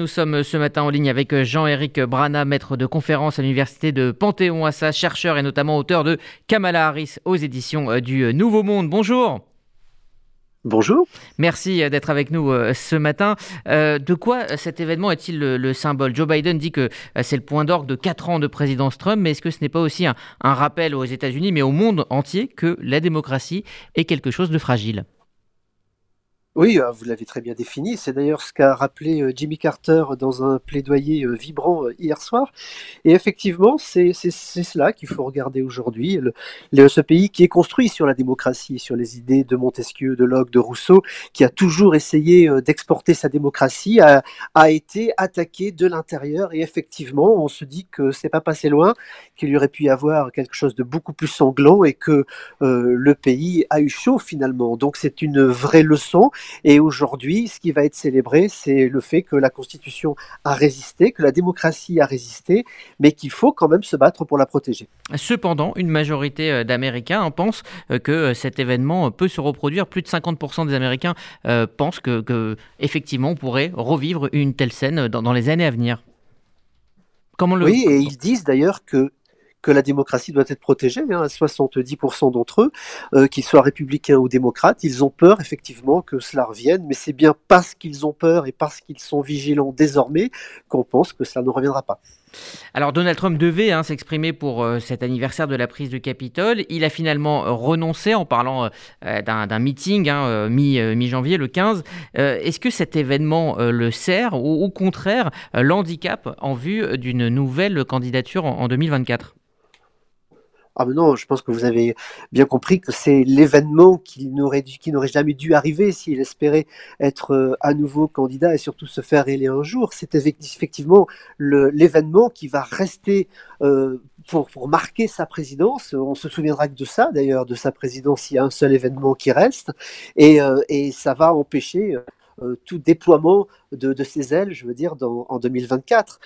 Nous sommes ce matin en ligne avec Jean-Éric Brana, maître de conférence à l'université de Panthéon-Assas, chercheur et notamment auteur de Kamala Harris aux éditions du Nouveau Monde. Bonjour. Bonjour. Merci d'être avec nous euh, ce matin. Euh, de quoi cet événement est-il le, symbole? Joe Biden dit que euh, c'est le point d'orgue de 4 ans de présidence Trump, mais est-ce que ce n'est pas aussi un rappel aux États-Unis, mais au monde entier, que la démocratie est quelque chose de fragile? Oui, euh, vous l'avez très bien défini. C'est d'ailleurs ce qu'a rappelé euh, Jimmy Carter dans un plaidoyer euh, vibrant hier soir. Et effectivement, c'est cela qu'il faut regarder aujourd'hui. Ce pays qui est construit sur la démocratie, sur les idées de Montesquieu, de Locke, de Rousseau, qui a toujours essayé d'exporter sa démocratie, a, a été attaqué de l'intérieur. Et effectivement, on se dit que c'est pas passé loin, qu'il y aurait pu y avoir quelque chose de beaucoup plus sanglant et que le pays a eu chaud finalement. Donc c'est une vraie leçon. Et aujourd'hui, ce qui va être célébré, c'est le fait que la Constitution a résisté, que la démocratie a résisté, mais qu'il faut quand même se battre pour la protéger. Cependant, une majorité euh, d'Américains pensent euh, que euh, cet événement peut se reproduire. Plus de 50% des Américains pensent que, effectivement, on pourrait revivre une telle scène dans, les années à venir. Comment le... Oui, et ils disent d'ailleurs que que la démocratie doit être protégée. Hein, 70% d'entre eux, euh, qu'ils soient républicains ou démocrates, ils ont peur effectivement que cela revienne, mais c'est bien parce qu'ils ont peur et parce qu'ils sont vigilants désormais qu'on pense que cela ne reviendra pas. Alors Donald Trump devait hein, s'exprimer pour euh, cet anniversaire de la prise du Capitole. Il a finalement euh, renoncé en parlant d'un meeting hein, mi-janvier, le 15. Est-ce que cet événement le sert ou au contraire l'handicap en vue d'une nouvelle candidature en 2024 ah non, je pense que vous avez bien compris que c'est l'événement qui n'aurait jamais dû arriver s'il espérait être euh, à nouveau candidat et surtout se faire élire un jour. C'est effectivement l'événement qui va rester euh, pour, marquer sa présidence. On se souviendra que de ça d'ailleurs, de sa présidence, il y a un seul événement qui reste et, euh, et ça va empêcher tout déploiement de, de, ses ailes, je veux dire, en 2024.